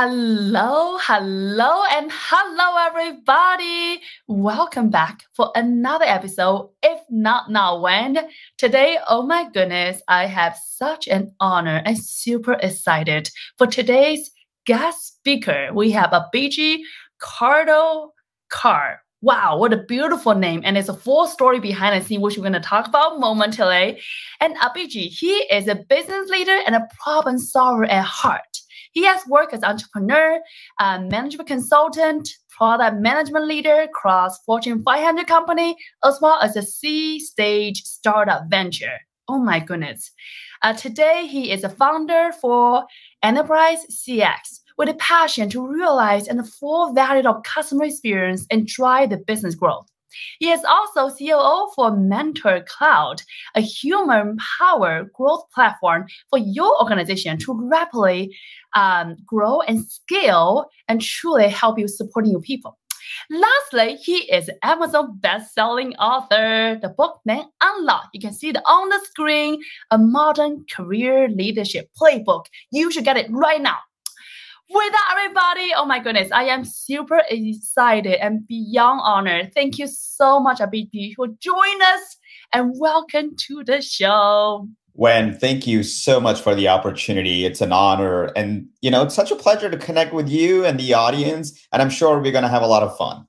Hello, hello, and hello, everybody. Welcome back for another episode. If not now, when? Today, oh my goodness, I have such an honor and super excited for today's guest speaker. We have Abhijit Cardo Car. Wow, what a beautiful name. And it's a full story behind the scene, which we're going to talk about momentarily. And uh, Abhijit, he is a business leader and a problem solver at heart. He has worked as entrepreneur, uh, management consultant, product management leader across Fortune 500 company, as well as a C stage startup venture. Oh my goodness. Uh, today, he is a founder for Enterprise CX with a passion to realize and the full value of customer experience and drive the business growth. He is also COO for Mentor Cloud, a human power growth platform for your organization to rapidly um, grow and scale and truly help you supporting your people. Lastly, he is Amazon best-selling author. The book name Unlock. You can see it on the screen. A modern career leadership playbook. You should get it right now. With that, everybody, oh my goodness, I am super excited and beyond honored. Thank you so much, Abhijit, for joining us and welcome to the show. Wen, thank you so much for the opportunity. It's an honor. And, you know, it's such a pleasure to connect with you and the audience. And I'm sure we're going to have a lot of fun.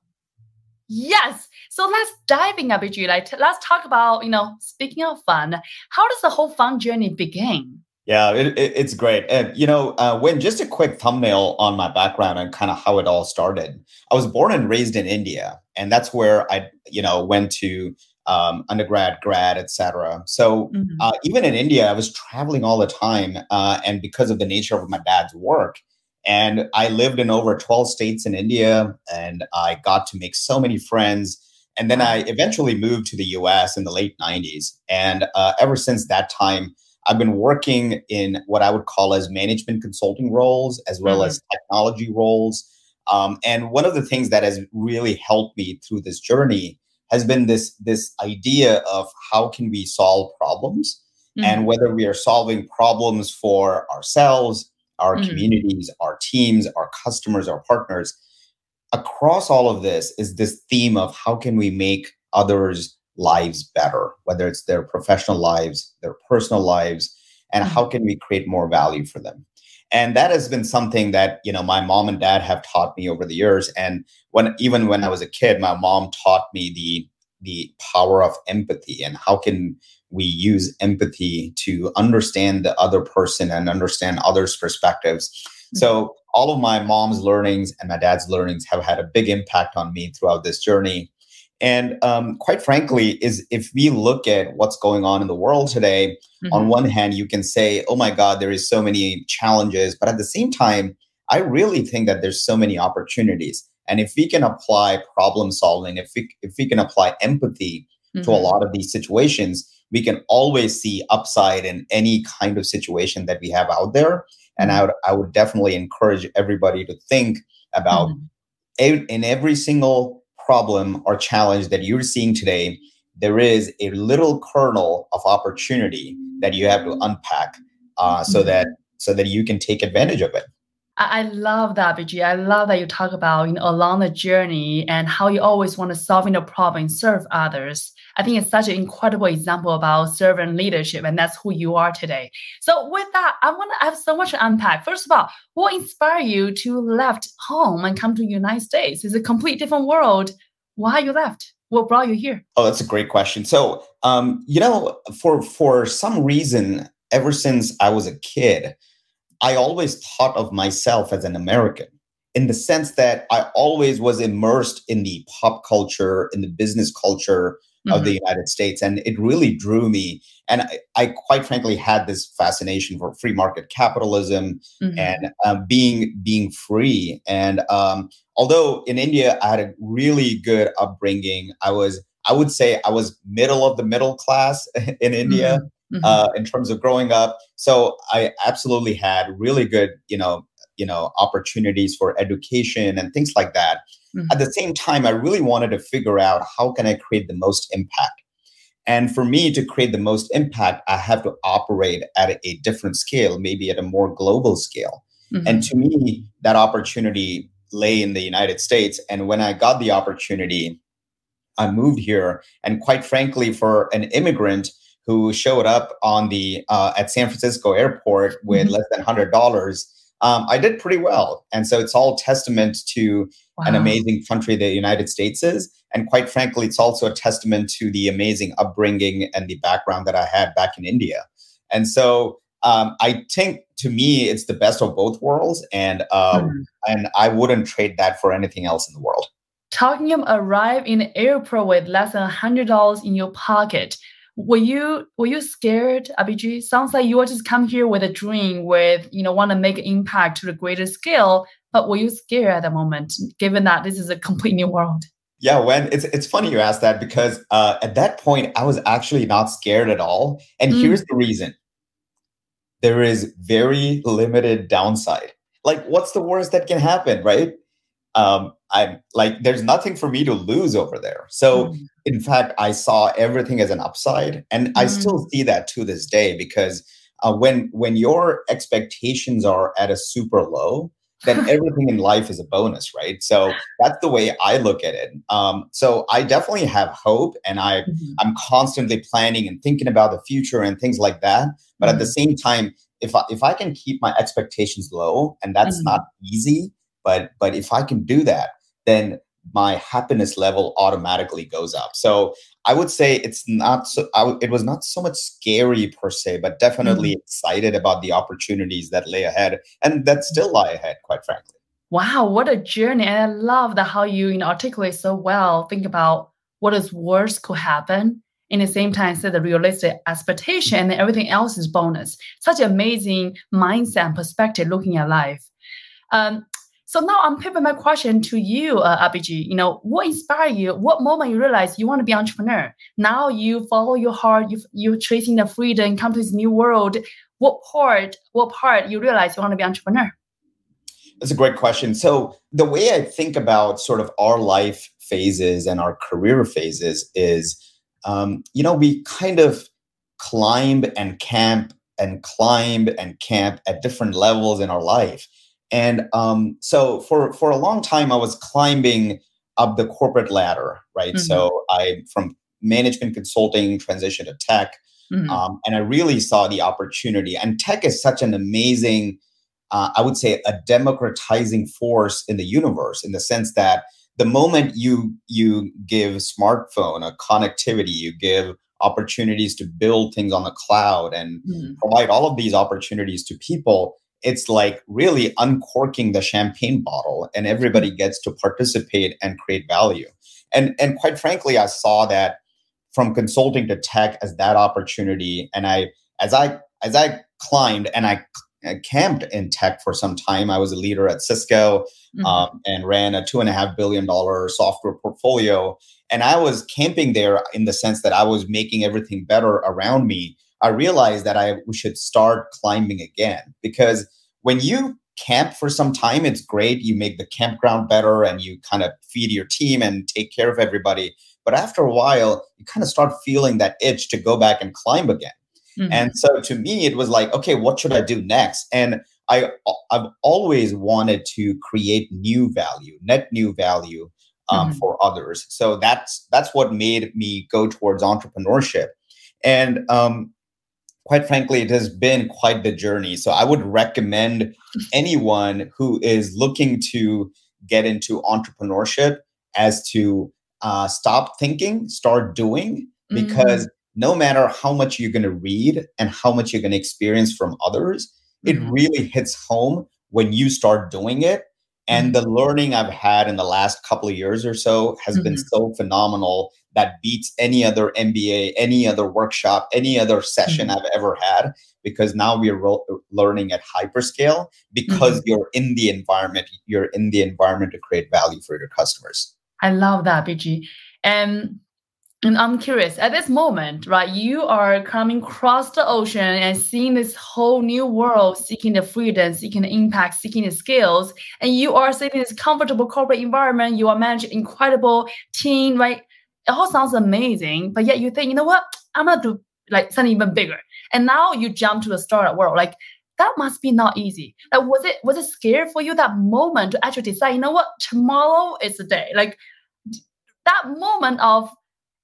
Yes. So let's dive in, Abhijit. Like, let's talk about, you know, speaking of fun, how does the whole fun journey begin? Yeah, it, it, it's great. And, you know, uh, when just a quick thumbnail on my background and kind of how it all started. I was born and raised in India, and that's where I, you know, went to um, undergrad, grad, etc. So mm-hmm. uh, even in India, I was traveling all the time, uh, and because of the nature of my dad's work, and I lived in over 12 states in India, and I got to make so many friends. And then I eventually moved to the US in the late 90s. And uh, ever since that time, I've been working in what I would call as management consulting roles as well mm-hmm. as technology roles. Um, and one of the things that has really helped me through this journey has been this this idea of how can we solve problems mm-hmm. and whether we are solving problems for ourselves our mm-hmm. communities our teams our customers our partners across all of this is this theme of how can we make others lives better, whether it's their professional lives, their personal lives, and mm-hmm. how can we create more value for them? And that has been something that you know my mom and dad have taught me over the years. And when even when I was a kid, my mom taught me the the power of empathy and how can we use empathy to understand the other person and understand others' perspectives. Mm-hmm. So all of my mom's learnings and my dad's learnings have had a big impact on me throughout this journey. And um, quite frankly, is if we look at what's going on in the world today, mm-hmm. on one hand, you can say, "Oh my God, there is so many challenges," but at the same time, I really think that there's so many opportunities. And if we can apply problem solving, if we if we can apply empathy mm-hmm. to a mm-hmm. lot of these situations, we can always see upside in any kind of situation that we have out there. And I would I would definitely encourage everybody to think about mm-hmm. in every single problem or challenge that you're seeing today, there is a little kernel of opportunity that you have to unpack uh, so mm-hmm. that so that you can take advantage of it. I love that, BG. I love that you talk about you know along the journey and how you always want to solving the problem and serve others. I think it's such an incredible example about servant leadership, and that's who you are today. So with that, I want to have so much to unpack. First of all, what inspired you to left home and come to the United States? It's a complete different world. Why you left? What brought you here? Oh, that's a great question. So, um, you know, for for some reason, ever since I was a kid, I always thought of myself as an American in the sense that I always was immersed in the pop culture, in the business culture mm-hmm. of the mm-hmm. United States. And it really drew me. And I, I, quite frankly had this fascination for free market capitalism mm-hmm. and um, being being free. And um, although in India I had a really good upbringing, I was I would say I was middle of the middle class in India. Mm-hmm. Mm-hmm. Uh, in terms of growing up. So I absolutely had really good, you know, you know, opportunities for education and things like that. Mm-hmm. At the same time, I really wanted to figure out how can I create the most impact. And for me to create the most impact, I have to operate at a, different scale, maybe at a more global scale. Mm-hmm. And to me, that opportunity lay in the United States. And when I got the opportunity, I moved here. And quite frankly, for an immigrant who showed up on the uh, at San Francisco airport with mm-hmm. less than hundred dollars, um, I did pretty well. And so it's all testament to wow. an amazing country the United States is. And quite frankly, it's also a testament to the amazing upbringing and the background that I had back in India. And so um, I think to me, it's the best of both worlds, and um, mm. and I wouldn't trade that for anything else in the world. Talking of arrive in the airport with less than hundred dollars in your pocket, were you were you scared, Abhijit? Sounds like you were just come here with a dream, with you know want to make an impact to the greater scale. But were you scared at the moment, given that this is a complete new world? Yeah, when it's it's funny you ask that because uh, at that point I was actually not scared at all, and mm. here's the reason: there is very limited downside. Like, what's the worst that can happen, right? Um, I'm like, there's nothing for me to lose over there. So, mm. In fact, I saw everything as an upside, and mm. I still see that to this day because uh, when when your expectations are at a super low, then everything in life is a bonus, right? So that's the way I look at it. Um, so I definitely have hope, and I mm-hmm. I'm constantly planning and thinking about the future and things like that. But mm-hmm. at the mm-hmm. same time, if I, if I can keep my expectations low, and that's mm-hmm. not easy, but but if I can do that, then my happiness level automatically goes up. So I would say it's not so. it was not so much scary per se, but definitely mm-hmm. excited about the opportunities that lay ahead and that still lie ahead. Quite frankly. Wow, what a journey! And I love that how you, you know, articulate so well. Think about what is worst could happen. In the same time, set the realistic expectation, and everything else is bonus. Such amazing mindset and perspective looking at life. Um, so now I'm pivoting my question to you, uh. You know, what inspired you? What moment you realize you want to be an entrepreneur? Now you follow your heart. You you're chasing the freedom, come to this new world. What part? What part you realize you want to be an entrepreneur? That's a great question. So the way I think about sort of our life phases and our career phases is, um, you know, we kind of climb and camp and climb and camp at different levels in our life and um, so for for a long time, I was climbing up the corporate ladder, right? Mm-hmm. So I from management consulting transition to tech, mm-hmm. um, and I really saw the opportunity. And tech is such an amazing, uh, I would say, a democratizing force in the universe, in the sense that the moment you you give smartphone a connectivity, you give opportunities to build things on the cloud and mm-hmm. provide all of these opportunities to people it's like really uncorking the champagne bottle and everybody gets to participate and create value. And and quite frankly i saw that from consulting to tech as that opportunity. And i as i as i climbed and i, I camped in tech for some time i was a leader at cisco mm-hmm. um, and ran a two and a half billion dollar software portfolio. And i was camping there in the sense that i was making everything better around me I realized that I should start climbing again because when you camp for some time, it's great. You make the campground better and you kind of feed your team and take care of everybody. But after a while, you kind of start feeling that itch to go back and climb again. Mm-hmm. And so to me, it was like, okay, what should I do next? And I I've always wanted to create new value, net new value um, mm-hmm. for others. So that's that's what made me go towards entrepreneurship. And um, quite frankly, it has been quite the journey. So I would recommend anyone who is looking to get into entrepreneurship as to uh, stop thinking, start doing, because mm-hmm. no matter how much you're going to read and how much you're going to experience from others, mm-hmm. it really hits home when you start doing it. And mm-hmm. the learning I've had in the last couple of years or so has been mm-hmm. so phenomenal that beats any other MBA, any other workshop, any other session mm-hmm. I've ever had because now we are learning at hyperscale because mm-hmm. you're in the environment, you're in the environment to create value for your customers. I love that, BG. And and I'm curious, at this moment, right, you are coming across the ocean and seeing this whole new world, seeking the freedom, seeking the impact, seeking the skills, and you are sitting in this comfortable corporate environment. You are managing incredible team, right? it all sounds amazing, but yet you think, you know what, I'm gonna do like something even bigger. And now you jump to the startup world. Like, that must be not easy. Like, was it was it scary for you that moment to actually decide, you know what, tomorrow is the day? Like that moment of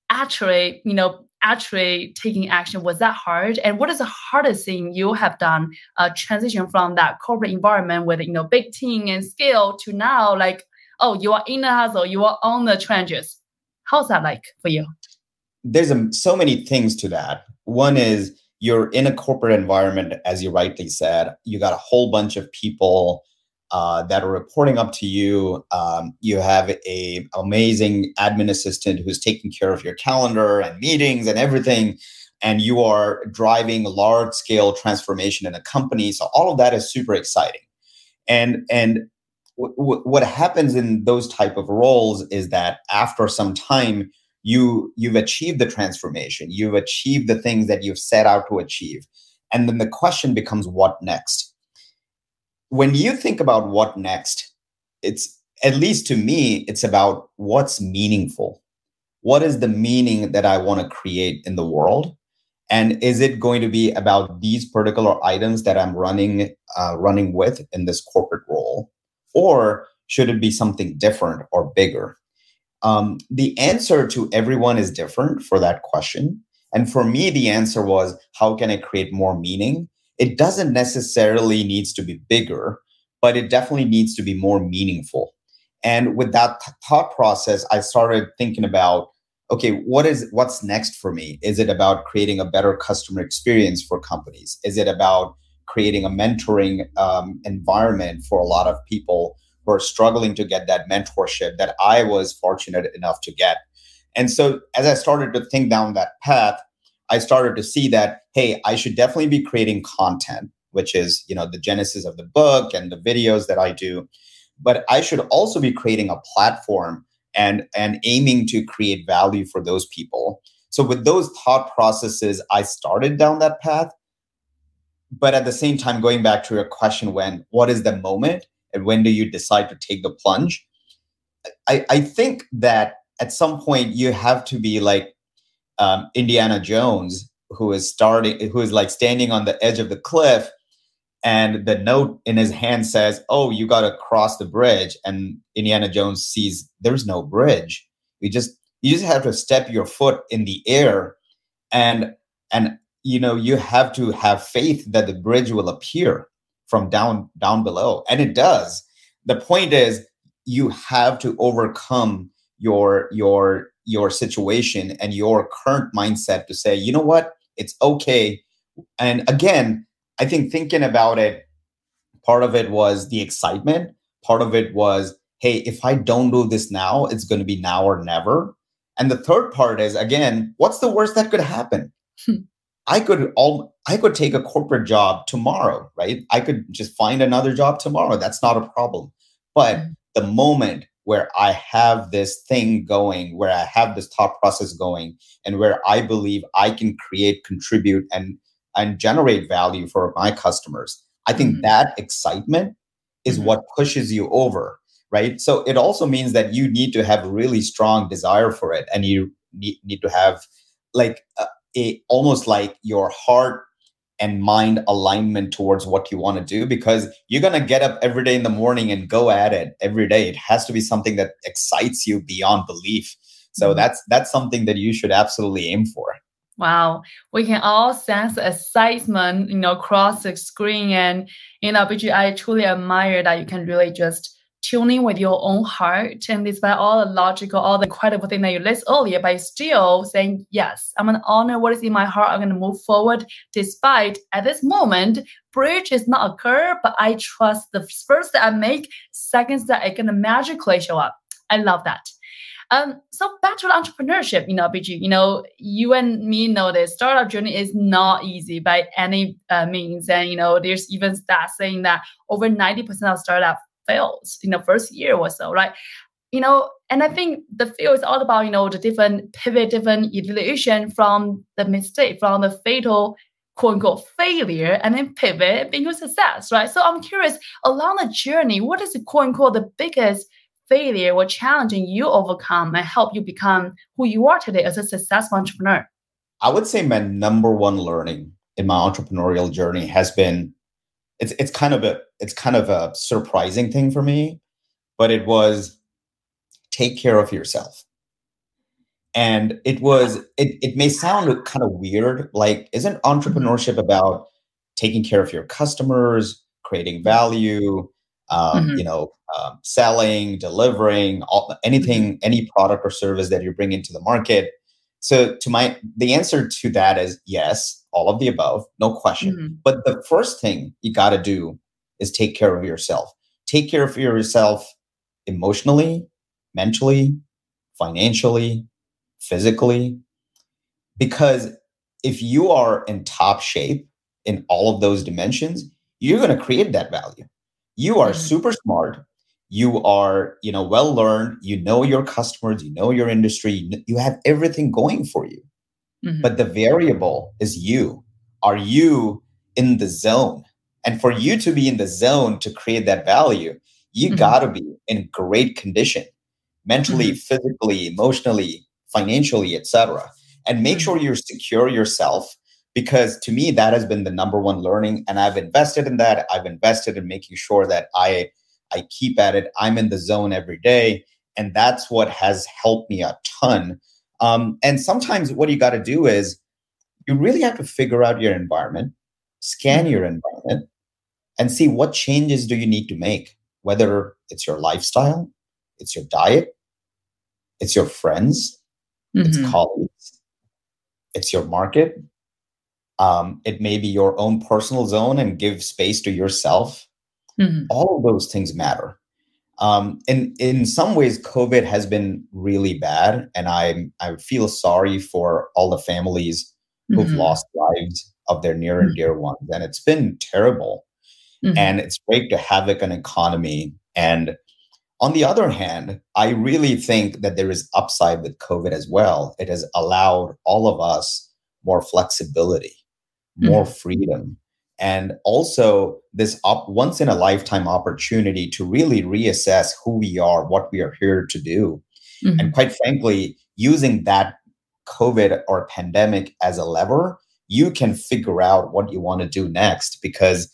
actually, you know, actually taking action was that hard? And what is the hardest thing you have done? Uh, transition from that corporate environment with you know big team and scale to now, like oh, you are in the hustle, you are on the trenches. How's that like for you? There's a, so many things to that. One is you're in a corporate environment, as you rightly said. You got a whole bunch of people uh, that are reporting up to you. Um, you have a amazing admin assistant who's taking care of your calendar and meetings and everything, and you are driving large scale transformation in a company. So all of that is super exciting. And and w- w- what happens in those type of roles is that after some time you you've achieved the transformation you've achieved the things that you've set out to achieve and then the question becomes what next when you think about what next it's at least to me it's about what's meaningful what is the meaning that i want to create in the world and is it going to be about these particular items that i'm running uh, running with in this corporate role or should it be something different or bigger um, the answer to everyone is different for that question. And for me, the answer was how can I create more meaning? It doesn't necessarily needs to be bigger, but it definitely needs to be more meaningful. And with that thought process, I started thinking about okay, what is what's next for me? Is it about creating a better customer experience for companies? Is it about creating a mentoring um, environment for a lot of people who are struggling to get that mentorship that I was fortunate enough to get. And so as I started to think down that path, I started to see that, hey, I should definitely be creating content, which is, you know, the genesis of the book and the videos that I do. But I should also be creating a platform and and aiming to create value for those people. So with those thought processes, I started down that path. But at the same time, going back to your question, when what is the moment? and when do you decide to take the plunge i, I think that at some point you have to be like um, indiana jones who is starting who is like standing on the edge of the cliff and the note in his hand says oh you got to cross the bridge and indiana jones sees there's no bridge. You just you just have to step your foot in the air and and you know you have to have faith that the bridge will appear from down down below. And it does. The point is you have to overcome your your your situation and your current mindset to say you know what it's okay and again i think thinking about it part of it was the excitement part of it was hey if i don't do this now it's going to be now or never and the third part is again what's the worst that could happen hmm. I could all I could take a corporate job tomorrow, right? I could just find another job tomorrow. That's not a problem. But mm-hmm. the moment where I have this thing going, where I have this thought process going, and where I believe I can create, contribute, and and generate value for my customers, I think mm-hmm. that excitement is mm-hmm. what pushes you over, right? So it also means that you need to have really strong desire for it, and you need, need to have like uh, a almost like your heart and mind alignment towards what you want to do because you're going to get up every day in the morning and go at it every day it has to be something that excites you beyond belief so mm-hmm. that's that's something that you should absolutely aim for Wow, we can all sense excitement, you know, across the screen. And, you know, BG, I truly admire that you can really just tuning with your own heart and despite all the logical, all the incredible thing that you list earlier, but still saying, yes, I'm gonna honor what is in my heart. I'm gonna move forward despite at this moment, bridge is not occur, but I trust the first that I make, seconds that it gonna magically show up. I love that. Um, so back to entrepreneurship, you know, BG, you know, you and me know this startup journey is not easy by any uh, means. And, you know, there's even stats saying that over 90% of startup fails in the first year or so, right? You know, and I think the field is all about, you know, the different pivot, different evolution from the mistake, from the fatal quote unquote failure and then pivot being a success, right? So I'm curious, along the journey, what is the quote unquote the biggest failure or challenging you overcome and help you become who you are today as a successful entrepreneur? I would say my number one learning in my entrepreneurial journey has been it's it's kind of a it's kind of a surprising thing for me, but it was take care of yourself. And it was it it may sound kind of weird, like isn't entrepreneurship about taking care of your customers, creating value, um, mm-hmm. you know, um, selling, delivering, all, anything, mm-hmm. any product or service that you bring into the market. So, to my the answer to that is yes, all of the above, no question. Mm-hmm. But the first thing you got to do is take care of yourself. Take care of yourself emotionally, mentally, financially, physically, because if you are in top shape in all of those dimensions, you're going to create that value. You are mm-hmm. super smart. You are, you know, well learned. You know your customers. You know your industry. You have everything going for you. Mm-hmm. But the variable is you. Are you in the zone? And for you to be in the zone to create that value, you mm-hmm. got to be in great condition, mentally, mm-hmm. physically, emotionally, financially, etc. And make mm-hmm. sure you secure yourself because to me that has been the number one learning and i've invested in that i've invested in making sure that i i keep at it i'm in the zone every day and that's what has helped me a ton um, and sometimes what you got to do is you really have to figure out your environment scan your environment and see what changes do you need to make whether it's your lifestyle it's your diet it's your friends mm-hmm. it's colleagues it's your market um, it may be your own personal zone and give space to yourself. Mm-hmm. All of those things matter. Um, and in some ways, COVID has been really bad, and I I feel sorry for all the families who've mm-hmm. lost lives of their near and mm-hmm. dear ones, and it's been terrible. Mm-hmm. And it's great to havoc an economy. And on the other hand, I really think that there is upside with COVID as well. It has allowed all of us more flexibility more mm-hmm. freedom and also this up once in a lifetime opportunity to really reassess who we are what we are here to do mm-hmm. and quite frankly using that covid or pandemic as a lever you can figure out what you want to do next because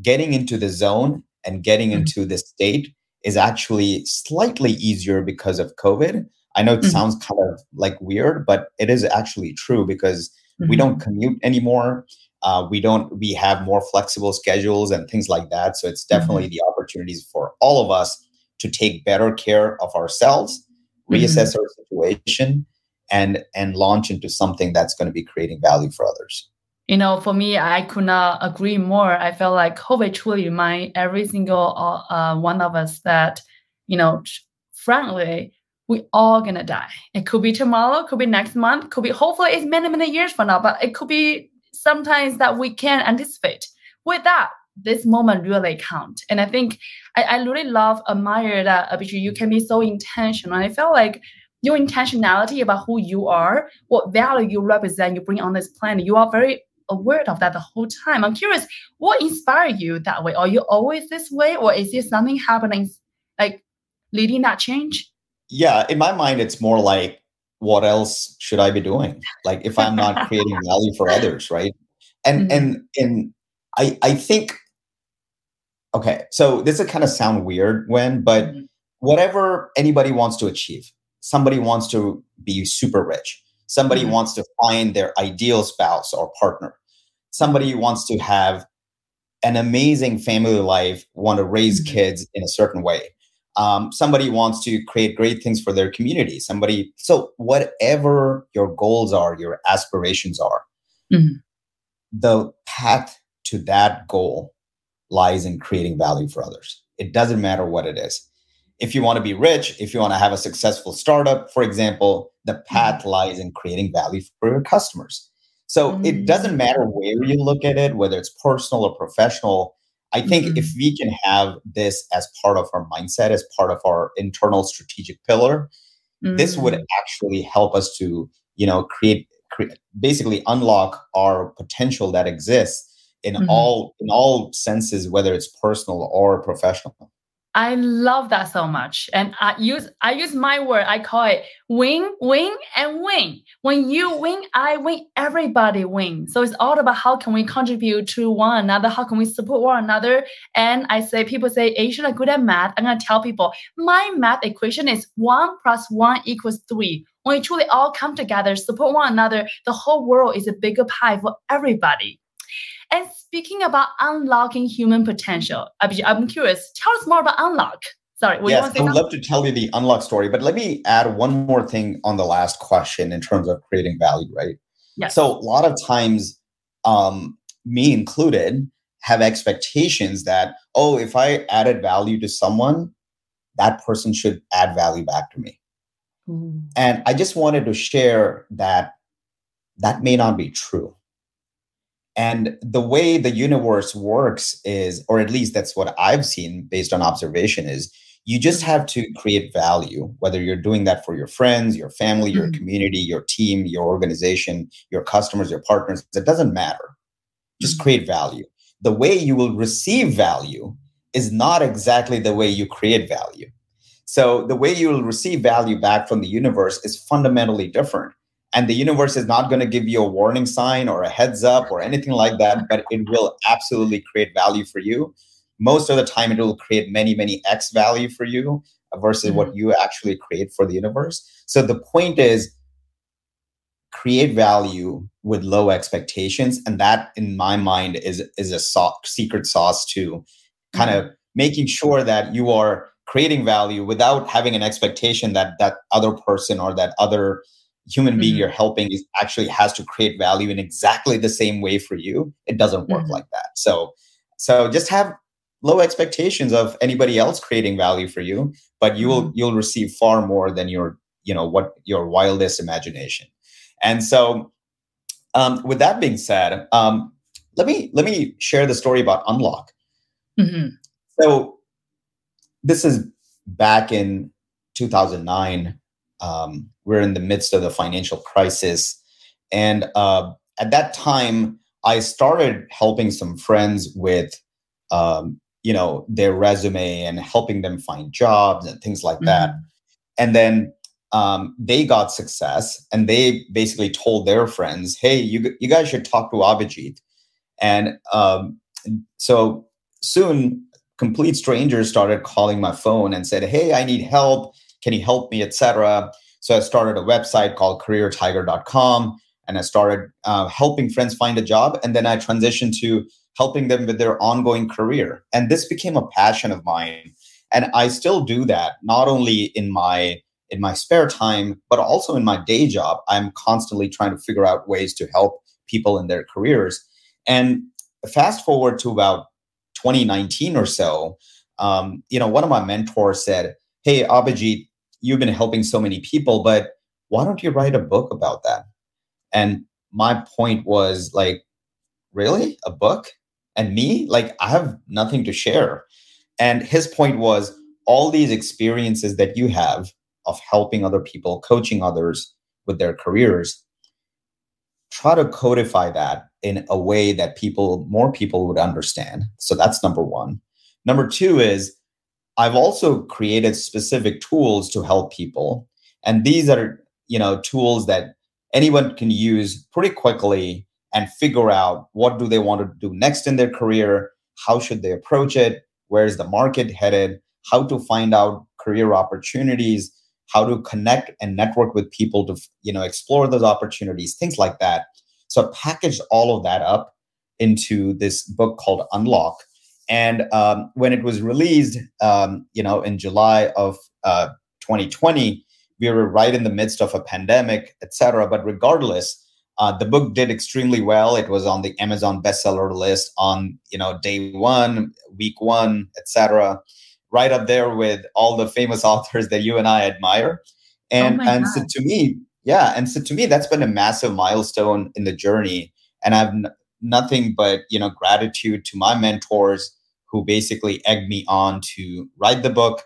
getting into the zone and getting mm-hmm. into the state is actually slightly easier because of covid i know it mm-hmm. sounds kind of like weird but it is actually true because Mm-hmm. We don't commute anymore. Uh, we don't. We have more flexible schedules and things like that. So it's definitely mm-hmm. the opportunities for all of us to take better care of ourselves, reassess mm-hmm. our situation, and and launch into something that's going to be creating value for others. You know, for me, I could not agree more. I felt like COVID truly remind every single uh, uh one of us that, you know, frankly, we all gonna die. It could be tomorrow, could be next month, could be hopefully it's many, many years from now, but it could be sometimes that we can't anticipate. With that, this moment really count. And I think I, I really love, admire that uh, Abhijit, you can be so intentional. And I feel like your intentionality about who you are, what value you represent, you bring on this planet, you are very aware of that the whole time. I'm curious, what inspired you that way? Are you always this way, or is there something happening like leading that change? yeah, in my mind, it's more like, what else should I be doing? Like, if I'm not creating value for others, right? And mm-hmm. and and I I think, okay, so this is kind of sound weird when, but mm-hmm. whatever anybody wants to achieve, somebody wants to be super rich, somebody mm-hmm. wants to find their ideal spouse or partner, somebody wants to have an amazing family life, want to raise mm-hmm. kids in a certain way um, somebody wants to create great things for their community somebody so whatever your goals are your aspirations are mm-hmm. the path to that goal lies in creating value for others it doesn't matter what it is if you want to be rich if you want to have a successful startup for example the path mm-hmm. lies in creating value for your customers so mm-hmm. it doesn't matter where you look at it whether it's personal or professional I think mm-hmm. if we can have this as part of our mindset, as part of our internal strategic pillar, mm-hmm. this would mm. actually help us to, you know, create, create basically unlock our potential that exists in mm-hmm. all in all senses, whether it's personal or professional. I love that so much. And I use I use my word, I call it win, win, and win. When you win, I win, everybody win. So it's all about how can we contribute to one another, how can we support one another. And I say people say Asian are good at math. I'm gonna tell people my math equation is one plus one equals three. When we truly all come together, support one another, the whole world is a bigger pie for everybody. And speaking about unlocking human potential, I'm curious, tell us more about unlock. Sorry, yes, I would love to tell you the unlock story, but let me add one more thing on the last question in terms of creating value, right? Yes. So a lot of times, um, me included, have expectations that, oh, if I added value to someone, that person should add value back to me. Mm. And I just wanted to share that that may not be true. And the way the universe works is, or at least that's what I've seen based on observation, is you just have to create value, whether you're doing that for your friends, your family, your mm-hmm. community, your team, your organization, your customers, your partners. It doesn't matter. Just mm-hmm. create value. The way you will receive value is not exactly the way you create value. So the way you will receive value back from the universe is fundamentally different and the universe is not going to give you a warning sign or a heads up or anything like that but it will absolutely create value for you most of the time it will create many many x value for you versus mm-hmm. what you actually create for the universe so the point is create value with low expectations and that in my mind is is a so- secret sauce to kind mm-hmm. of making sure that you are creating value without having an expectation that that other person or that other human being mm-hmm. you're helping is actually has to create value in exactly the same way for you it doesn't work mm-hmm. like that so so just have low expectations of anybody else creating value for you but you will mm-hmm. you'll receive far more than your you know what your wildest imagination and so um, with that being said um, let me let me share the story about unlock mm-hmm. so this is back in 2009 um, we're in the midst of the financial crisis. And uh, at that time, I started helping some friends with, um, you know, their resume and helping them find jobs and things like mm-hmm. that. And then um, they got success, and they basically told their friends, "Hey, you you guys should talk to Abhijit." And um, so soon, complete strangers started calling my phone and said, "Hey, I need help. Can you help me?" Etc. So I started a website called careertiger.com and I started uh, helping friends find a job. And then I transitioned to helping them with their ongoing career. And this became a passion of mine. And I still do that, not only in my in my spare time, but also in my day job. I'm constantly trying to figure out ways to help people in their careers. And fast forward to about 2019 or so, um, you know, one of my mentors said, "Hey, Abhijit, you've been helping so many people, but why don't you write a book about that? And my point was like, really? A book? And me? Like, I have nothing to share. And his point was all these experiences that you have of helping other people, coaching others with their careers, try to codify that in a way that people, more people would understand. So that's number one. Number two is I've also created specific tools to help people. And these are, you know, tools that anyone can use pretty quickly and figure out what do they want to do next in their career, how should they approach it, where is the market headed, how to find out career opportunities, how to connect and network with people to, you know, explore those opportunities, things like that. So I packaged all of that up into this book called Unlock and um, when it was released, um, you know, in July of uh, 2020, we were right in the midst of a pandemic, etc. But regardless, uh, the book did extremely well. It was on the Amazon bestseller list on you know day one, week one, etc. Right up there with all the famous authors that you and I admire. And oh and so to me, yeah, and so to me, that's been a massive milestone in the journey. And I've n- nothing but you know gratitude to my mentors who basically egged me on to write the book,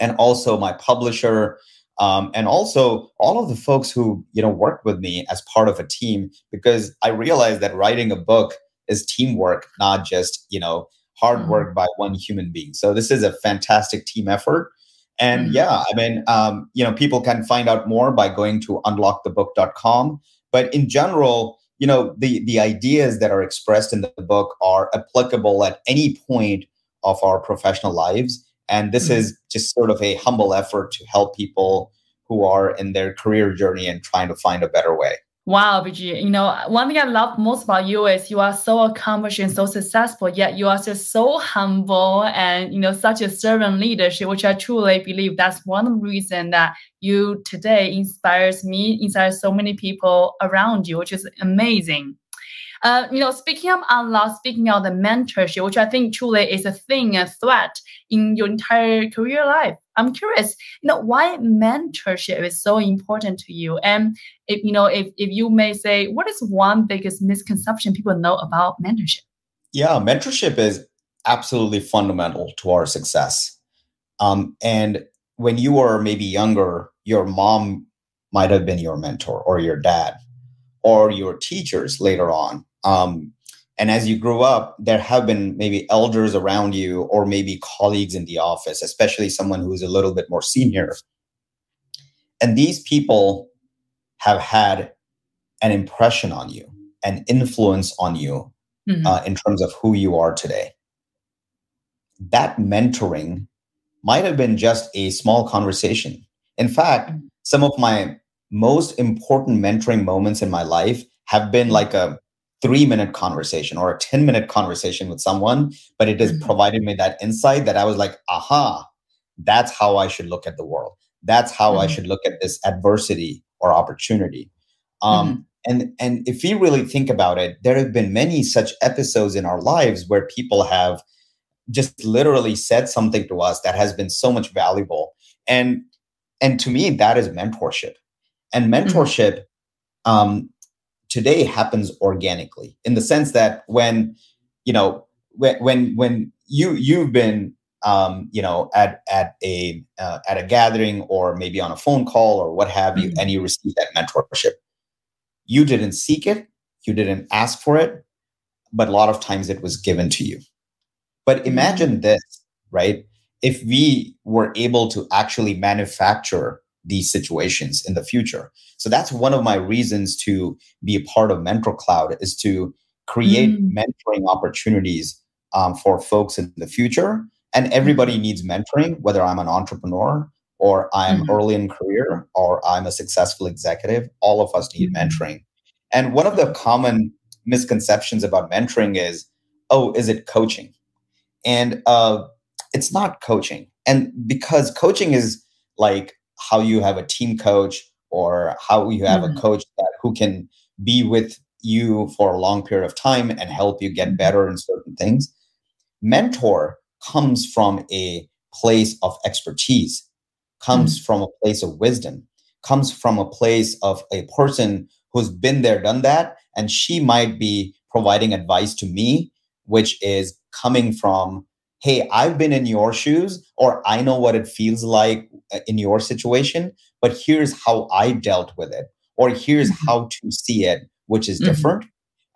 and also my publisher, um, and also all of the folks who you know worked with me as part of a team, because I realized that writing a book is teamwork, not just you know hard mm-hmm. work by one human being. So this is a fantastic team effort. And mm-hmm. yeah, I mean, um, you know, people can find out more by going to unlockthebook.com. But in general, you know, the the ideas that are expressed in the book are applicable at any point of our professional lives. And this mm-hmm. is just sort of a humble effort to help people who are in their career journey and trying to find a better way. Wow, BG. You know, one thing I love most about you is you are so accomplished and so successful, yet you are just so humble and, you know, such a servant leadership, which I truly believe that's one reason that you today inspires me, inspires so many people around you, which is amazing. Uh, you know, speaking of unlock, speaking of the mentorship, which I think truly is a thing, a threat in your entire career life. I'm curious, you know, why mentorship is so important to you, and if you know, if if you may say, what is one biggest misconception people know about mentorship? Yeah, mentorship is absolutely fundamental to our success. Um, and when you were maybe younger, your mom might have been your mentor, or your dad, or your teachers later on. Um, and as you grew up, there have been maybe elders around you or maybe colleagues in the office, especially someone who's a little bit more senior. And these people have had an impression on you, an influence on you mm-hmm. uh, in terms of who you are today. That mentoring might have been just a small conversation. In fact, mm-hmm. some of my most important mentoring moments in my life have been like a three minute conversation or a 10 minute conversation with someone, but it has mm-hmm. provided me that insight that I was like, aha, that's how I should look at the world. That's how mm-hmm. I should look at this adversity or opportunity. Um, mm-hmm. And and if we really think about it, there have been many such episodes in our lives where people have just literally said something to us that has been so much valuable. And and to me, that is mentorship. And mm-hmm. mentorship um, today happens organically in the sense that when you know when when when you you've been um, you know at at a uh, at a gathering or maybe on a phone call or what have you mm-hmm. and you receive that mentorship you didn't seek it you didn't ask for it but a lot of times it was given to you but imagine mm-hmm. this right if we were able to actually manufacture these situations in the future. So that's one of my reasons to be a part of Mentor Cloud is to create mm. mentoring opportunities um, for folks in the future. And everybody mm-hmm. needs mentoring, whether I'm an entrepreneur or I'm mm-hmm. early in career or I'm a successful executive. All of us need mm-hmm. mentoring. And one of the common misconceptions about mentoring is, oh, is it coaching? And uh, it's not coaching. And because coaching is like how you have a team coach or how you have mm-hmm. a coach that, who can be with you for a long period of time and help you get mm-hmm. better in certain things. Mentor comes from a place of expertise, comes mm-hmm. from a place of wisdom, comes from a place of a person who's been there, done that, and she might be providing advice to me, which is coming from hey, I've been in your shoes, or I know what it feels like uh, in your situation, but here's how I dealt with it, or here's mm-hmm. how to see it, which is mm-hmm. different.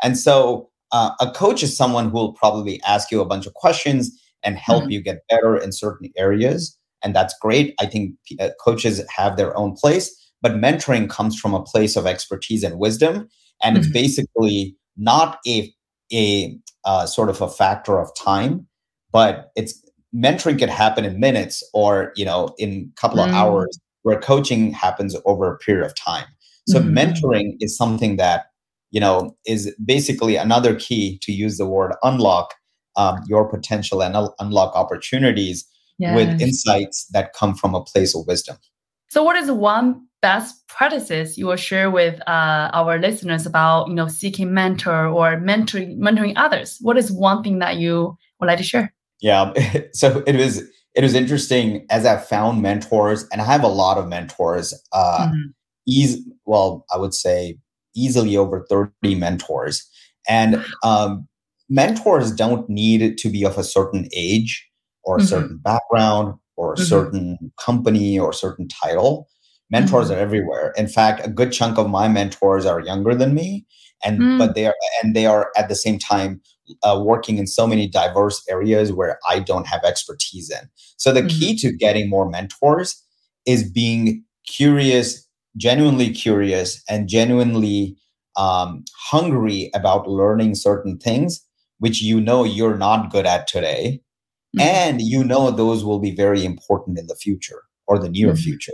And so uh, a coach is someone who will probably ask you a bunch of questions and help mm-hmm. you get better in certain areas. And that's great. I think uh, coaches have their own place, but mentoring comes from a place of expertise and wisdom. And it's mm-hmm. basically not a, a uh, sort of a factor of time but it's mentoring can happen in minutes or you know in a couple of mm. hours where coaching happens over a period of time so mm-hmm. mentoring is something that you know is basically another key to use the word unlock um, your potential and unlock opportunities yes. with insights that come from a place of wisdom so what is one best practices you will share with uh, our listeners about you know seeking mentor or mentoring mentoring others what is one thing that you would like to share yeah. So it was it was interesting as I found mentors, and I have a lot of mentors. Uh, mm-hmm. easy, well, I would say easily over thirty mentors, and um, mentors don't need to be of a certain age or a mm-hmm. certain background or a mm-hmm. certain company or certain title. Mentors mm-hmm. are everywhere. In fact, a good chunk of my mentors are younger than me, and mm. but they are and they are at the same time uh, working in so many diverse areas where I don't have expertise in. So the mm-hmm. key to getting more mentors is being curious, genuinely curious, and genuinely um, hungry about learning certain things which you know you're not good at today. Mm-hmm. And you know those will be very important in the future or the near mm-hmm. future.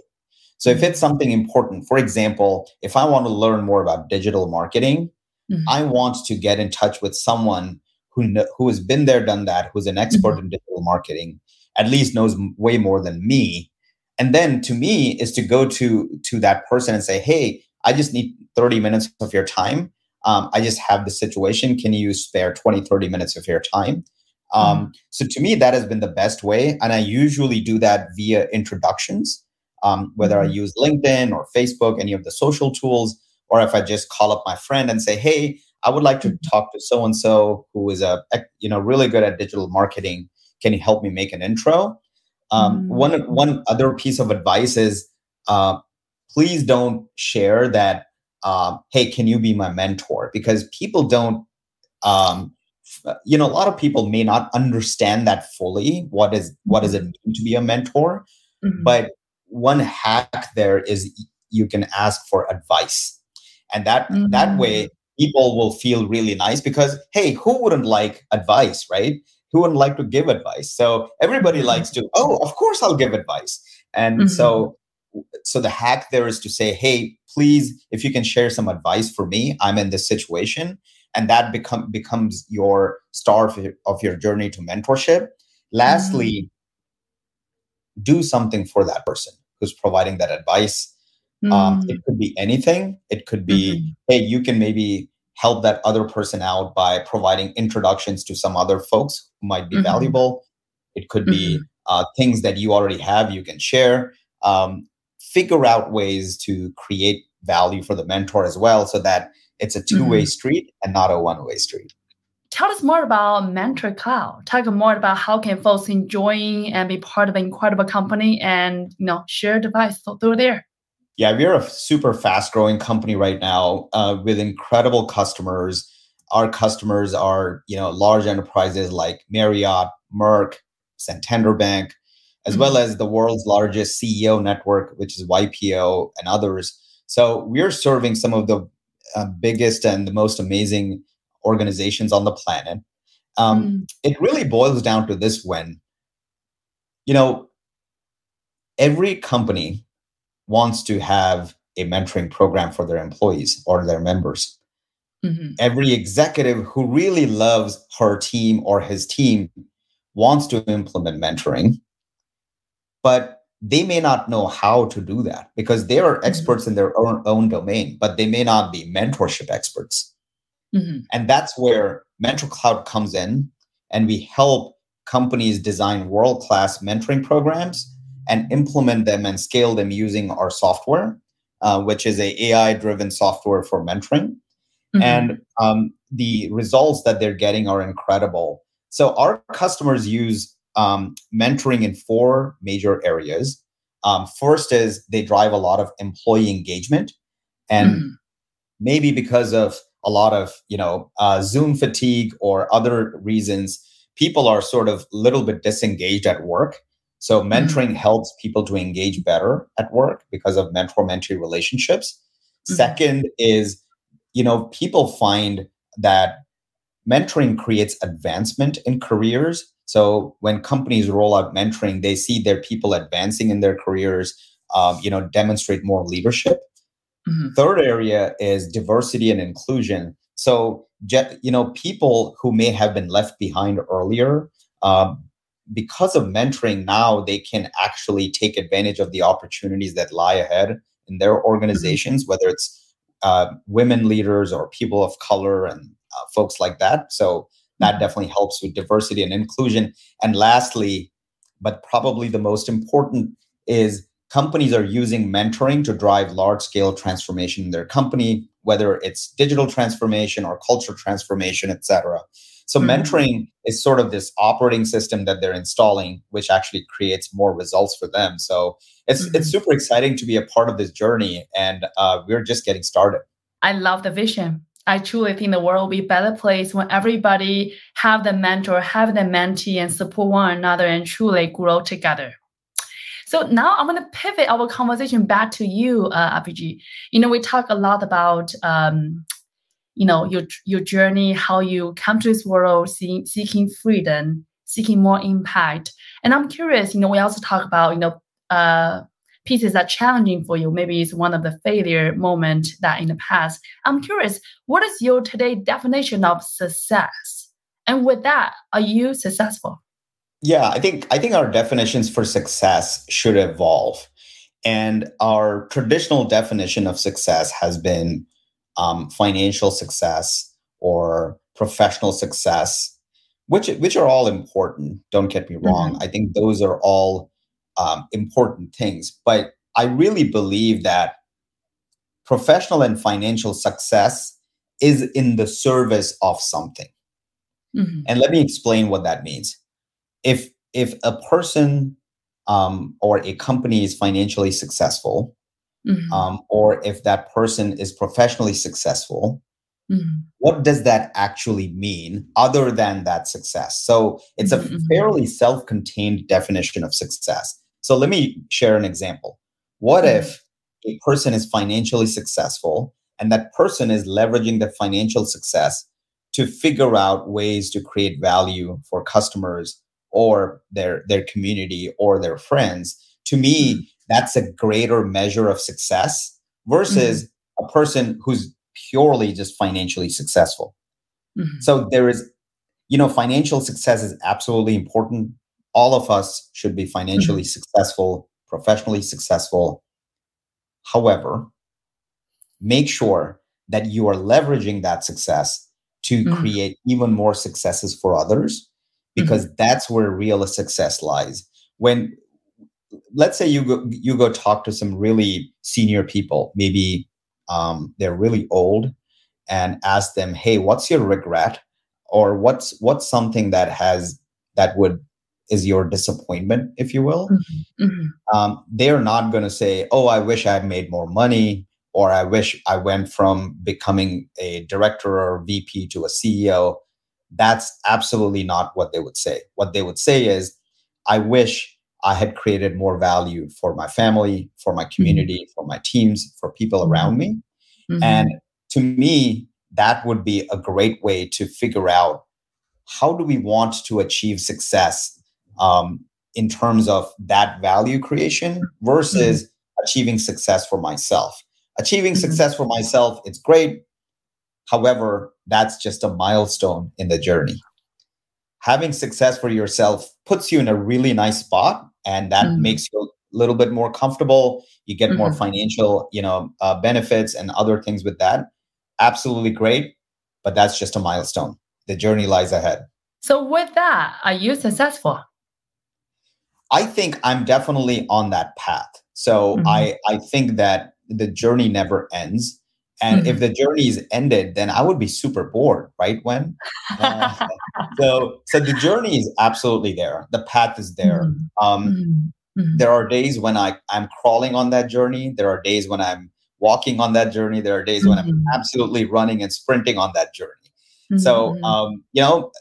So if it's something important, for example, if I want to learn more about digital marketing, mm-hmm. I want to get in touch with someone who kn- who has been there, done that, who's an expert mm-hmm. in digital marketing, at least knows way more than me. And then to me is to go to to that person and say, "Hey, I just need 30 minutes of your time. Um, I just have the situation. Can you spare 20, 30 minutes of your time?" Um, mm-hmm. So to me, that has been the best way, and I usually do that via introductions, um, whether I mm-hmm. use LinkedIn or Facebook, any of the social tools, or if I just call up my friend and say, "Hey, I would like to mm-hmm. talk to so and so who is a you know really good at digital marketing. Can you help me make an intro?" Um, mm. One one other piece of advice is uh, please don't share that. Uh, hey, can you be my mentor? Because people don't. Um, you know, a lot of people may not understand that fully. What is what does it mean to be a mentor? Mm-hmm. But one hack there is you can ask for advice, and that mm-hmm. that way people will feel really nice because hey who wouldn't like advice right who wouldn't like to give advice so everybody mm-hmm. likes to oh of course i'll give advice and mm-hmm. so so the hack there is to say hey please if you can share some advice for me i'm in this situation and that become becomes your star of your, of your journey to mentorship lastly mm-hmm. do something for that person who's providing that advice Mm. Um, it could be anything. It could be, mm-hmm. hey, you can maybe help that other person out by providing introductions to some other folks who might be mm-hmm. valuable. It could be mm-hmm. uh, things that you already have you can share. Um, figure out ways to create value for the mentor as well so that it's a two way mm-hmm. street and not a one way street. Tell us more about MentorCloud. Talk more about how can folks enjoy and be part of an incredible company and you know share advice through there. Yeah, we're a super fast growing company right now uh, with incredible customers. Our customers are, you know, large enterprises like Marriott, Merck, Santander Bank, as mm-hmm. well as the world's largest CEO network, which is YPO and others. So we're serving some of the uh, biggest and the most amazing organizations on the planet. Um, mm. It really boils down to this when, you know, every company wants to have a mentoring program for their employees or their members. Mm-hmm. Every executive who really loves her team or his team wants to implement mentoring, but they may not know how to do that because they are mm-hmm. experts in their own, own domain, but they may not be mentorship experts. Mm-hmm. And that's where MentorCloud comes in, and we help companies design world class mentoring programs and implement them and scale them using our software, uh, which is a AI driven software for mentoring. Mm-hmm. And um, the results that they're getting are incredible. So our customers use um, mentoring in four major areas. Um, first is they drive a lot of employee engagement, and mm-hmm. maybe because of a lot of you know uh, Zoom fatigue or other reasons, people are sort of a little bit disengaged at work. So mm-hmm. mentoring mm-hmm. helps people to engage better at work because of mentor-mentee relationships. Mm-hmm. Second is, you know, people find that mentoring creates advancement in careers. So when companies roll out mentoring, they see their people advancing in their careers, um, you know, demonstrate more leadership. Mm-hmm. Third area is diversity and inclusion. So, you know, people who may have been left behind earlier, um, because of mentoring now they can actually take advantage of the opportunities that lie ahead in their mm-hmm. organizations whether it's uh, women leaders or people of color and uh, folks like that so that mm-hmm. definitely helps with diversity and inclusion and lastly but probably the most important is companies are using mentoring to drive large scale transformation in their company whether it's digital transformation or culture transformation et cetera so mm-hmm. mentoring is sort of this operating system that they're installing, which actually creates more results for them. So it's mm-hmm. it's super exciting to be a part of this journey, and uh, we're just getting started. I love the vision. I truly think the world will be a better place when everybody have the mentor, have the mentee, and support one another and truly grow together. So now I'm going to pivot our conversation back to you, uh. You know, we talk a lot about, um, you know, your your journey, how you come to this world, see, seeking freedom, seeking more impact. And I'm curious, you know, we also talk about, you know, uh, pieces that challenging for you. Maybe it's one of the failure moment that in the past. I'm curious, what is your today definition of success? And with that, are you successful? Yeah, I think I think our definitions for success should evolve. And our traditional definition of success has been um, financial success or professional success, which which are all important. Don't get me wrong. Mm-hmm. I think those are all um, important things. But I really believe that professional and financial success is in the service of something. Mm-hmm. And let me explain what that means. If if a person um, or a company is financially successful, mm-hmm. um, or if that person is professionally successful, mm-hmm. what does that actually mean other than that success? So it's a mm-hmm. fairly self contained definition of success. So let me share an example. What mm-hmm. if a person is financially successful and that person is leveraging the financial success to figure out ways to create value for customers or their their community or their friends to me that's a greater measure of success versus mm-hmm. a person who's purely just financially successful mm-hmm. so there is you know financial success is absolutely important all of us should be financially mm-hmm. successful, professionally successful. However, make sure that you are leveraging that success to mm-hmm. create even more successes for others because mm-hmm. that's where real success lies. When let's say you go you go talk to some really senior people, maybe um, they're really old, and ask them, "Hey, what's your regret?" or "What's what's something that has that would is your disappointment, if you will. Mm-hmm. Mm-hmm. Um, they're not going to say, "Oh, I wish I had made more money," or "I wish I went from becoming a director or VP to a CEO." That's absolutely not what they would say. What they would say is, "I wish I had created more value for my family, for my community, mm-hmm. for my teams, for people mm-hmm. around me," mm-hmm. and to me, that would be a great way to figure out how do we want to achieve success um, in terms of that value creation versus mm-hmm. achieving success for myself. Achieving mm-hmm. success for myself, it's great. However, that's just a milestone in the journey. Having success for yourself puts you in a really nice spot, and that mm-hmm. makes you a little bit more comfortable. You get more mm-hmm. financial, you know, uh, benefits and other things with that. Absolutely great, but that's just a milestone. The journey lies ahead. So, with that, are you successful? I think I'm definitely on that path. So mm-hmm. I I think that the journey never ends. And mm-hmm. if the journey is ended, then I would be super bored, right? When uh, so so the journey is absolutely there. The path is there. Mm-hmm. Um, mm-hmm. mm-hmm. there are days when I I'm crawling on that journey. There are days when I'm walking on that journey. There are days when I'm mm-hmm. absolutely running and sprinting on that journey. So um, you know,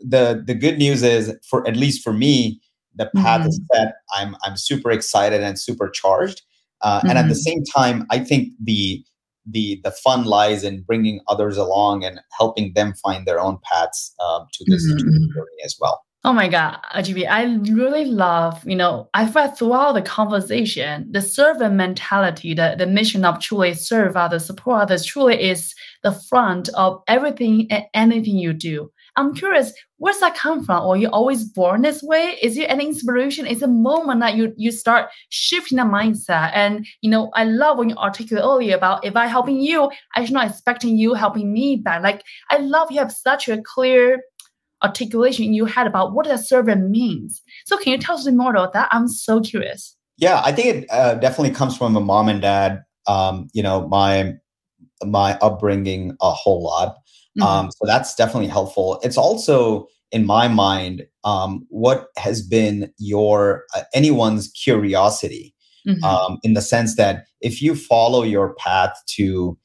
the the good news is for at least for me, the path mm-hmm. is set i'm i'm super excited and super charged uh, mm-hmm. and at the mm-hmm. same time i think the the the fun lies in bringing others along and helping them find their own paths uh, to this, mm-hmm. mm-hmm. journey as well Oh my God, Ajib, I really love, you know, I felt throughout the conversation, the servant mentality, the, the mission of truly serve others, support others, truly is the front of everything and anything you do. I'm curious, where's that come from? Or you always born this way? Is it an inspiration? Is a moment that you you start shifting the mindset? And you know, I love when you articulate earlier about if I helping you, I should not expecting you helping me back. Like I love you have such a clear articulation in your head about what a servant means. So can you tell us more about that? I'm so curious. Yeah, I think it uh, definitely comes from a mom and dad. Um, you know, my my upbringing a whole lot. Mm-hmm. Um, so that's definitely helpful. It's also, in my mind, um, what has been your uh, anyone's curiosity, mm-hmm. um, in the sense that if you follow your path to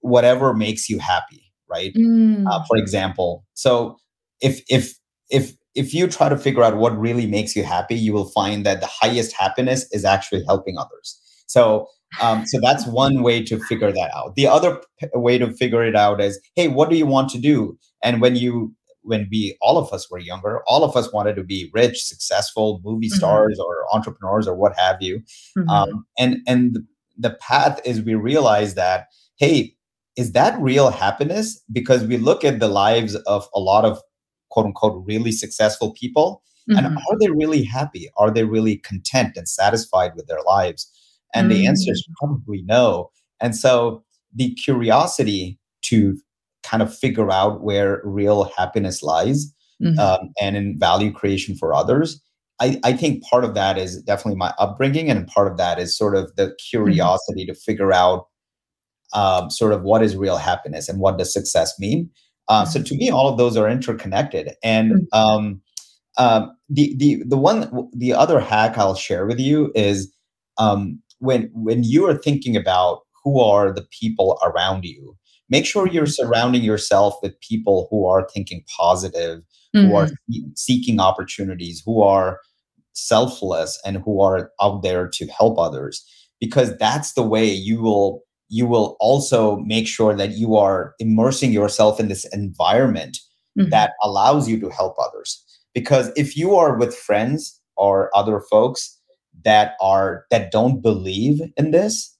whatever makes you happy, right? Mm. Uh, for example, so if if if if you try to figure out what really makes you happy, you will find that the highest happiness is actually helping others. So um, so that's one way to figure that out. The other p- way to figure it out is, hey, what do you want to do? And when you when we all of us were younger, all of us wanted to be rich, successful movie Mhm. stars or entrepreneurs or what have you. Mhm. Um, and and the, path is we realize that hey, is that real happiness? Because we look at the lives of a lot of quote unquote really successful people, and Mhm. are they really happy? Are they really content and satisfied with their lives? And the answer is probably no. And so the curiosity to kind of figure out where real happiness lies Mhm. um, and in value creation for others. I, I think part of that is definitely my upbringing, and part of that is sort of the curiosity to figure out um, sort of what is real happiness and what does success mean. Uh, So to me, all of those are interconnected. And um, um, the the the one the other hack I'll share with you is um, when when you are thinking about who are the people around you, make sure you're surrounding yourself with people who are thinking positive, who are Mhm. seeking opportunities, who are selfless, and who are out there to help others. Because that's the way you will you will also make sure that you are immersing yourself in this environment Mhm. that allows you to help others because if you are with friends or other folks that are that don't believe in this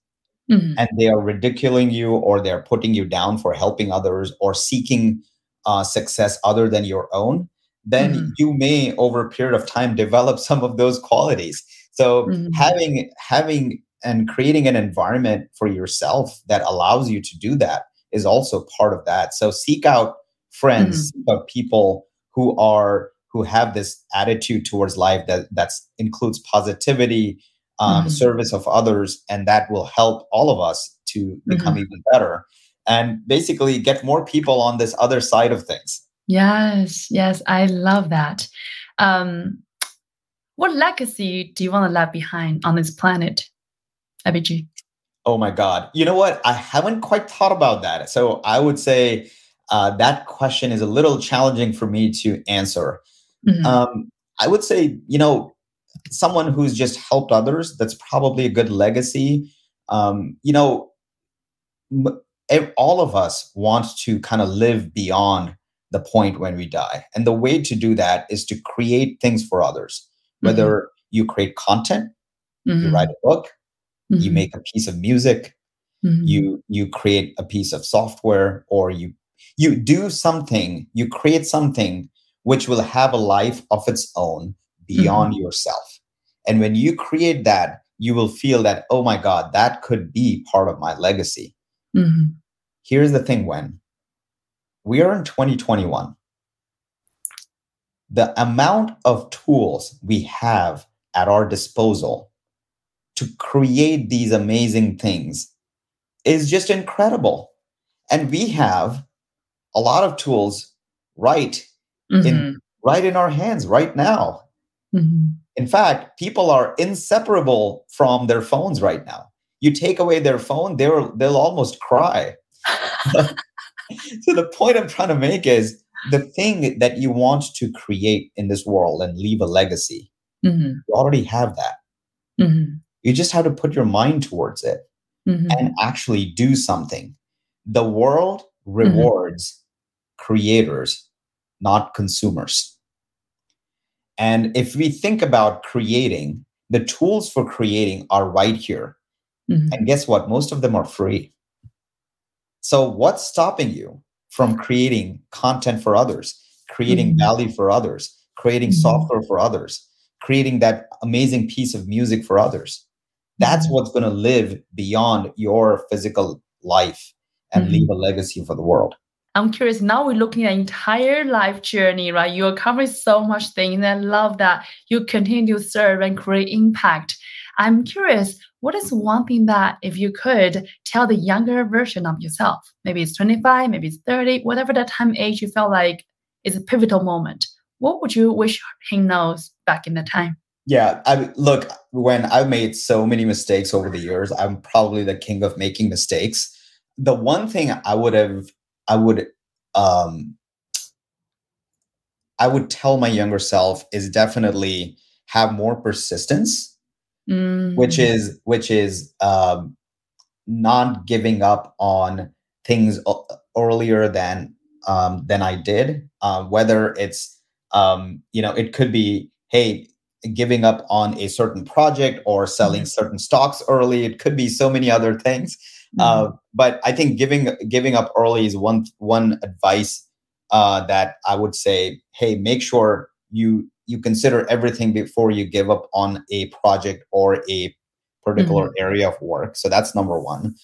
Mhm. and they are ridiculing you or they're putting you down for helping others or seeking uh, success other than your own then Mhm. you may over a period of time develop some of those qualities so Mhm. having having and creating an environment for yourself that allows you to do that is also part of that so seek out friends seek out people who are who have this attitude towards life that that's includes positivity um, Mhm. service of others and that will help all of us to become even better and basically get more people on this other side of things Yes, yes, I love that. Um, what legacy do you want to leave behind on this planet, ABG? Oh my God. You know what? I haven't quite thought about that. So I would say uh, that question is a little challenging for me to answer. Mhm. Um, I would say, you know, someone who's just helped others, that's probably a good legacy. Um, you know, m- all of us want to kind of live beyond the point when we die. And the way to do that is to create things for others, whether you create content, you Mhm. write a book, you Mhm. make a piece of music, Mhm. you you create a piece of software or you you do something you create something which will have a life of its own beyond yourself. And when you create that you will feel that oh my god that could be part of my legacy. Mhm. here's the thing when we are in 2021 the amount of tools we have at our disposal to create these amazing things is just incredible. And we have a lot of tools right Mhm. in right in our hands right now. Mhm. In fact, people are inseparable from their phones right now. You take away their phone, they'll they'll almost cry. so the point I'm trying to make is the thing that you want to create in this world and leave a legacy, Mhm. you already have that. Mhm. You just have to put your mind towards it. Mhm. and actually do something. The world rewards creators, not consumers. And if we think about creating, the tools for creating are right here. Mhm. And guess what? Most of them are free. So, what's stopping you from creating content for others, creating Mhm. value for others, creating Mhm. software for others, creating that amazing piece of music for others? That's Mhm. what's going to live beyond your physical life and leave a legacy for the world. I'm curious. Now we're looking at entire life journey, right? You're covering so much things, and I love that you continue to serve and create impact. I'm curious, what is one thing that if you could tell the younger version of yourself, maybe it's 25, maybe it's 30, whatever that time age you felt like is a pivotal moment, what would you wish him knows back in the time? Yeah, I look when I've made so many mistakes over the years. I'm probably the king of making mistakes. the one thing I would have, I would, um, I would tell my younger self is definitely have more persistence, Mm. which is which is um, not giving up on things earlier than um, than I did. Uh, whether it's um, you know, it could be hey, giving up on a certain project or selling certain stocks early. It could be so many other things. Uh, but I think giving giving up early is one one advice uh, that I would say. Hey, make sure you you consider everything before you give up on a project or a particular area of work. So that's number one.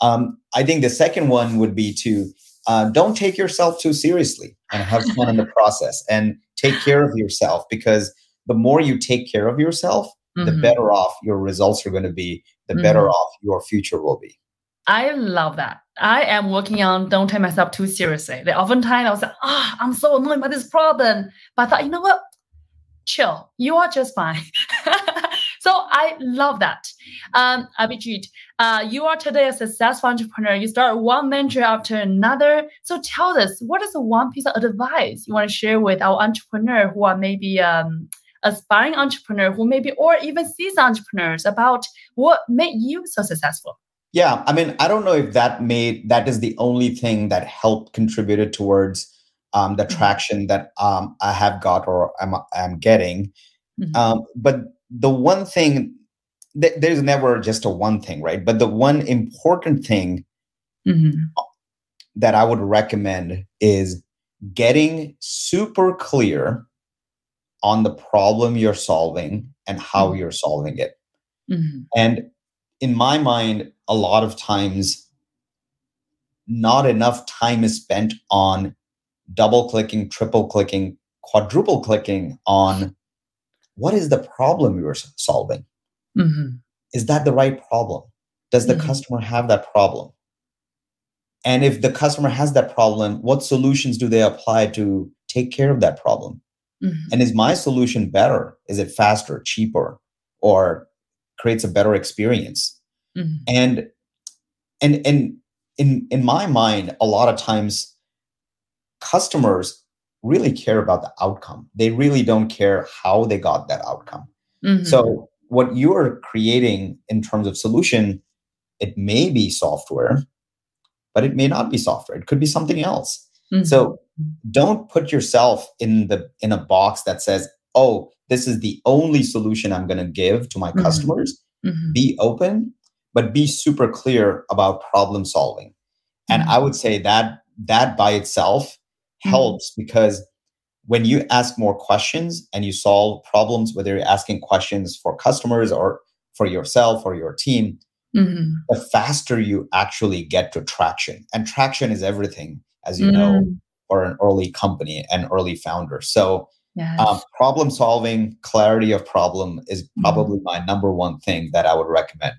Um, I think the second one would be to uh, don't take yourself too seriously and have fun in the process and take care of yourself because the more you take care of yourself, the Mhm. better off your results are going to be, the better Mhm. off your future will be. I love that. I am working on don't take myself too seriously. Like oftentimes I was like, ah, I'm so annoyed by this problem. But I thought, you know what? Chill. You are just fine. so I love that. Um, Abhijit, uh, you are today a successful entrepreneur. You start one venture after another. So tell us, what is the one piece of advice you want to share with our entrepreneur who are maybe um, aspiring entrepreneur, who maybe or even seasoned entrepreneurs about what made you so successful? Yeah, I mean, I don't know if that made that is the only thing that helped contributed towards um, the Mhm. traction that um, I have got or I'm I'm getting. Mhm. Um, but the one thing, th- there's never just a one thing, right? But the one important thing Mhm. that I would recommend is getting super clear on the problem you're solving and how Mhm. you're solving it. Mhm. And in my mind, a lot of times, not enough time is spent on double clicking, triple clicking, quadruple clicking on what is the problem you're s- solving? Mhm. Is that the right problem? Does the Mhm. customer have that problem? And if the customer has that problem, what solutions do they apply to take care of that problem? Mhm. And is my solution better? Is it faster, cheaper, or creates a better experience? Mhm. and and and in in my mind a lot of times customers really care about the outcome they really don't care how they got that outcome Mhm. so what you are creating in terms of solution it may be software but it may not be software it could be something else Mhm. so don't put yourself in the in a box that says oh this is the only solution i'm going to give to my Mhm. customers Mhm. be open but be super clear about problem solving and i would say that that by itself Mhm. helps because when you ask more questions and you solve problems whether you're asking questions for customers or for yourself or your team Mhm. the faster you actually get to traction and traction is everything as you know Mm. for an early company and early founder so Yes. um, problem solving clarity of problem is Mhm. probably my number one thing that i would recommend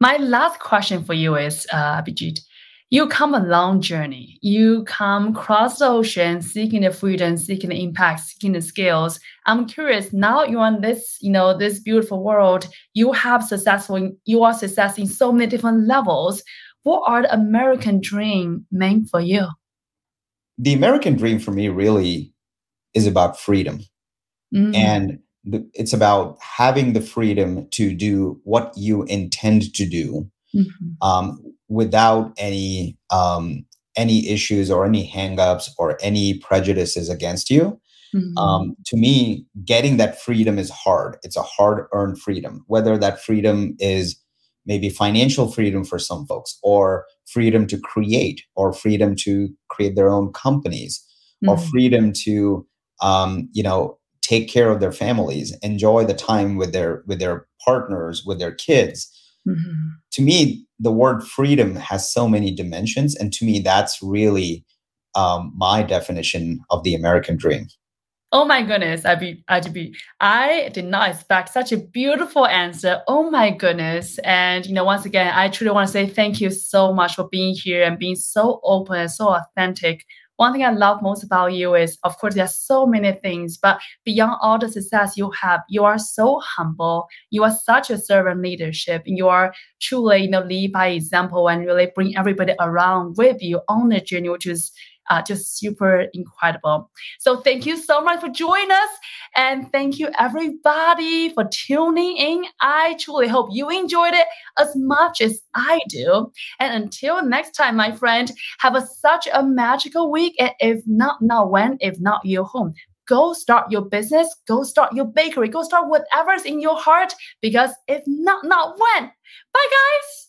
My last question for you is, uh, Abhijit, you come a long journey. You come across the ocean, seeking the freedom, seeking the impact, seeking the skills. I'm curious. Now you're on this, you know, this beautiful world. You have successful. You are success in so many different levels. What are the American dream meant for you? the American dream for me really is about freedom. Mm, And the, it's about having the freedom to do what you intend to do mhm, um, without any um, any issues or any hangups or any prejudices against you. mhm, Um, to me, getting that freedom is hard. It's a hard earned freedom, whether that freedom is maybe financial freedom for some folks, or freedom to create, or freedom to create their own companies, or mhm, freedom to, um, you know, take care of their families, enjoy the time with their with their partners, with their kids. mhm. To me, the word freedom has so many dimensions, and to me, that's really um, my definition of the American dream. Oh my goodness, IB, IGB. I did not expect such a beautiful answer. Oh my goodness. And, you know, once again, I truly want to say thank you so much for being here and being so open and so authentic one thing I love most about you is, of course, there's so many things, but beyond all the success you have, you are so humble. You are such a servant leadership. You are truly, you know, lead by example and really bring everybody around with you on the journey, which is uh, just super incredible. So thank you so much for joining us. And thank you everybody for tuning in. I truly hope you enjoyed it as much as I do. And until next time, my friend, have a, such a magical week. And if not now, when? If not, you home. Go start your business, go start your bakery, go start whatever's in your heart. Because if not now, when? Bye, guys.